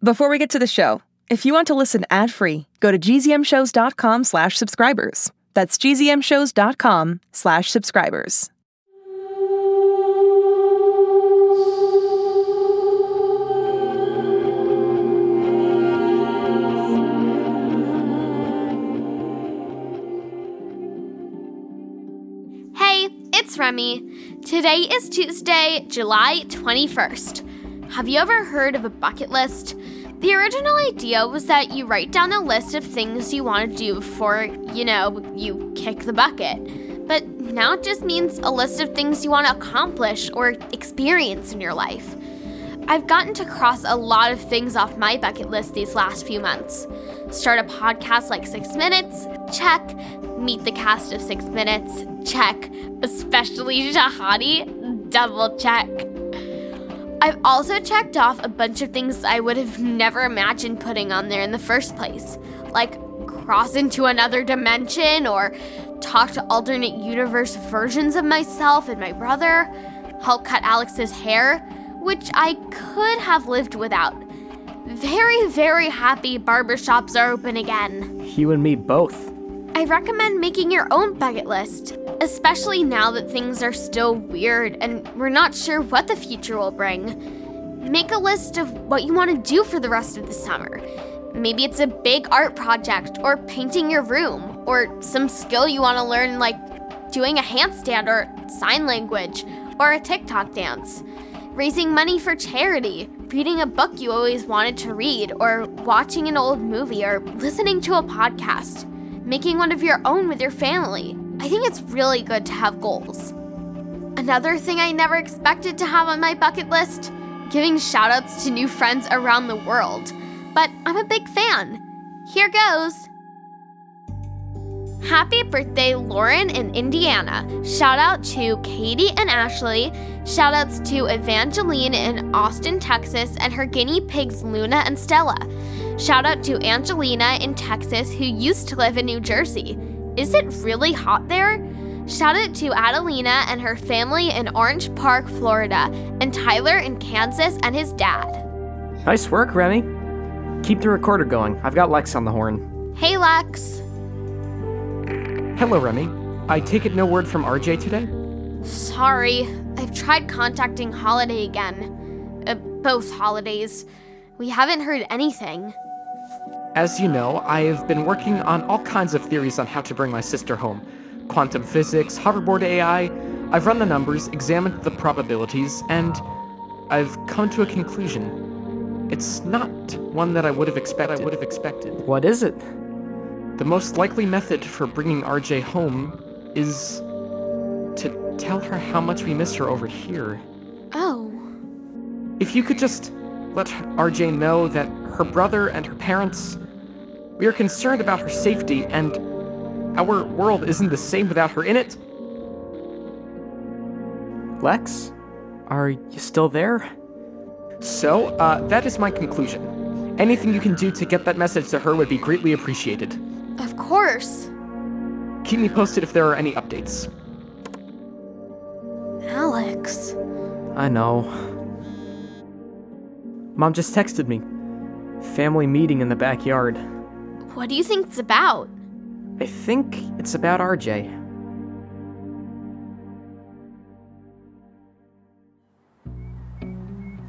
Before we get to the show, if you want to listen ad-free, go to gzmshows.com slash subscribers. That's gzmshows.com slash subscribers. Hey, it's Remy. Today is Tuesday, July 21st. Have you ever heard of a bucket list? The original idea was that you write down a list of things you want to do before, you know, you kick the bucket. But now it just means a list of things you want to accomplish or experience in your life. I've gotten to cross a lot of things off my bucket list these last few months. Start a podcast like Six Minutes, check. Meet the cast of Six Minutes, check. Especially Shahadi, double check. I've also checked off a bunch of things I would have never imagined putting on there in the first place, like cross into another dimension or talk to alternate universe versions of myself and my brother, help cut Alex's hair, which I could have lived without. Very, very happy barbershops are open again. You and me both. I recommend making your own bucket list, especially now that things are still weird and we're not sure what the future will bring. Make a list of what you want to do for the rest of the summer. Maybe it's a big art project, or painting your room, or some skill you want to learn, like doing a handstand or sign language, or a TikTok dance. Raising money for charity, reading a book you always wanted to read, or watching an old movie, or listening to a podcast making one of your own with your family. I think it's really good to have goals. Another thing I never expected to have on my bucket list giving shoutouts to new friends around the world. But I'm a big fan. Here goes. Happy birthday, Lauren in Indiana. Shout out to Katie and Ashley. Shout outs to Evangeline in Austin, Texas, and her guinea pigs, Luna and Stella. Shout out to Angelina in Texas, who used to live in New Jersey. Is it really hot there? Shout out to Adelina and her family in Orange Park, Florida, and Tyler in Kansas and his dad. Nice work, Remy. Keep the recorder going. I've got Lex on the horn. Hey, Lex. Hello, Remy. I take it no word from RJ today? Sorry, I've tried contacting Holiday again. Uh, both holidays. We haven't heard anything. As you know, I've been working on all kinds of theories on how to bring my sister home quantum physics, hoverboard AI. I've run the numbers, examined the probabilities, and I've come to a conclusion. It's not one that I would have expected. I would have expected. What is it? The most likely method for bringing RJ home is to tell her how much we miss her over here. Oh. If you could just let RJ know that her brother and her parents, we are concerned about her safety and our world isn't the same without her in it. Lex, are you still there? So, uh, that is my conclusion. Anything you can do to get that message to her would be greatly appreciated. Of course. Keep me posted if there are any updates. Alex. I know. Mom just texted me. Family meeting in the backyard. What do you think it's about? I think it's about RJ.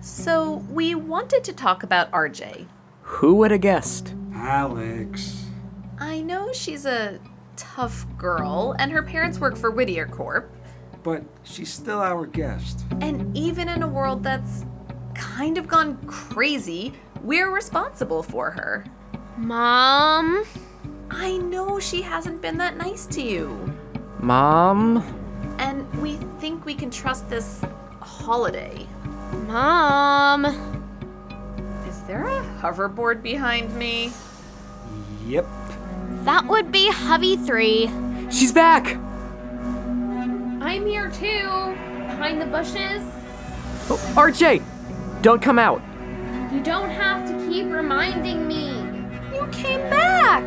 So, we wanted to talk about RJ. Who would have guessed? Alex. I know she's a tough girl, and her parents work for Whittier Corp. But she's still our guest. And even in a world that's kind of gone crazy, we're responsible for her. Mom? I know she hasn't been that nice to you. Mom? And we think we can trust this holiday. Mom? Is there a hoverboard behind me? Yep. That would be Hovie 3. She's back! I'm here too. Behind the bushes. Oh, RJ! Don't come out! You don't have to keep reminding me. You came back!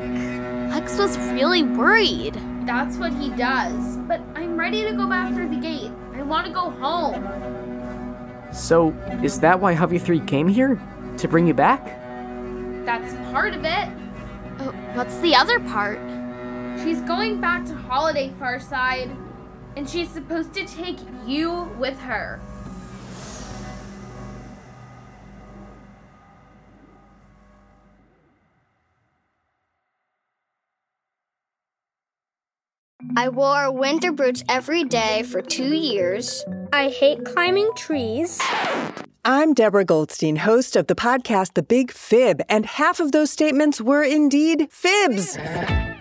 Lex was really worried. That's what he does. But I'm ready to go back through the gate. I want to go home. So, is that why Hovie 3 came here? To bring you back? That's part of it. Oh, what's the other part? She's going back to Holiday Farside, and she's supposed to take you with her. I wore winter boots every day for two years. I hate climbing trees. I'm Deborah Goldstein, host of the podcast The Big Fib, and half of those statements were indeed fibs.